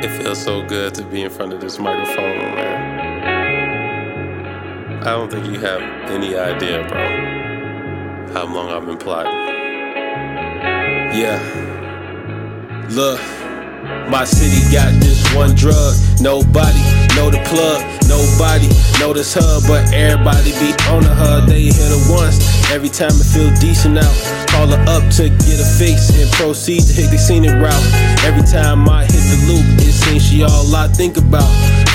It feels so good to be in front of this microphone, man. I don't think you have any idea, bro, how long I've been plotting. Yeah. Look, my city got this one drug. Nobody know the plug. Nobody know this hub, but everybody be on the hub. They hit her once. Every time it feel decent out. Call her up to get a fix and proceed to hit the scenic route. Every time I hit the loop, it seems she all I think about.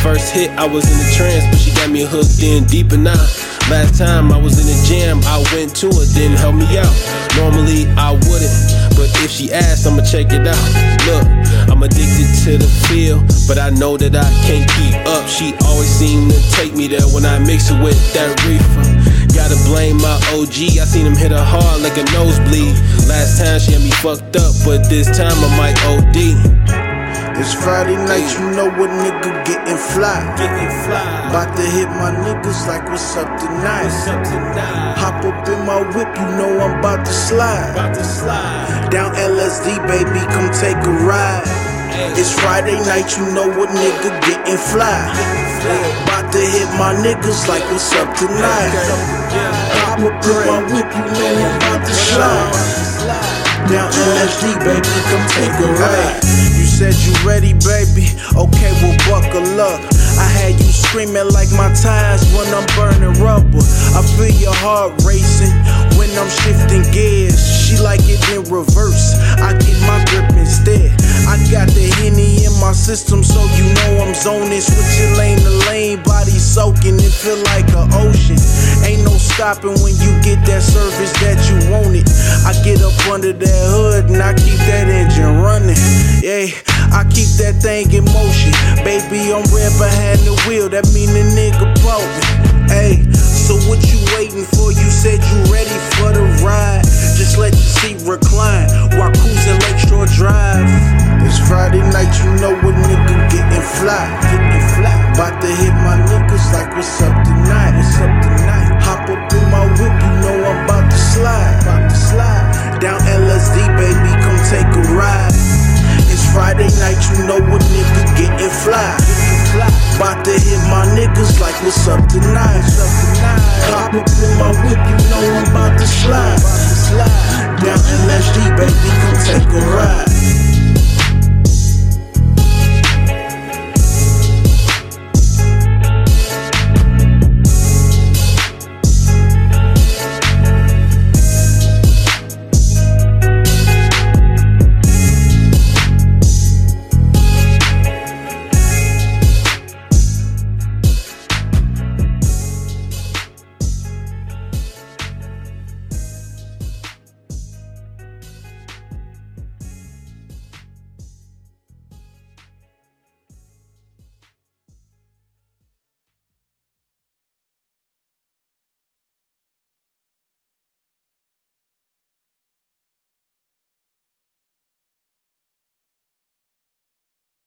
First hit, I was in a trance, but she got me hooked in deeper now. Last time I was in the jam, I went to her, didn't help me out. Normally I wouldn't, but if she asks, I'ma check it out. Look, I'm addicted to the feel, but I know that I can't keep up. She always seem to take me there when I mix it with that reefer. Gotta blame my OG, I seen him hit her hard like a nosebleed. Last time she had me fucked up, but this time I might OD. It's Friday night, you know what nigga getting fly. Getting fly. About to hit my niggas like what's up tonight. What's up tonight? Hop up in my whip, you know I'm about to slide. About to slide. Down LSD, baby, come take a ride. It's Friday night, you know what nigga getting fly. About to hit my niggas like what's up tonight. Hop up in my whip, you know I'm about to slide. Down LSD, baby, come take a ride. Said you ready, baby. Okay, well, buckle up. I had you screaming like my tires when I'm burning rubber. I feel your heart racing when I'm shifting gears. She like it in reverse. I get my grip instead. I got the henny in my system, so you know I'm zoning. Switching lane to lane, body soaking. It feel like an ocean. Ain't no stopping when you get that service that you want it. I get up under that hood and I keep that engine running. Yeah, I keep that thing in motion. Baby, I'm red behind the wheel. That mean the nigga broke. Hey, so what you waiting for? You said you ready for the ride. Just let your seat recline while cruising Lakeshore Drive. It's Friday night, you know what nigga getting fly. Getting fly. About to hit my niggas like what's up tonight. What's up tonight? Hop up in my whip, you know what nigga getting fly. About to hit my niggas like what's up tonight. Hop up in my whip, you know I'm about to slide. Down LSD, baby,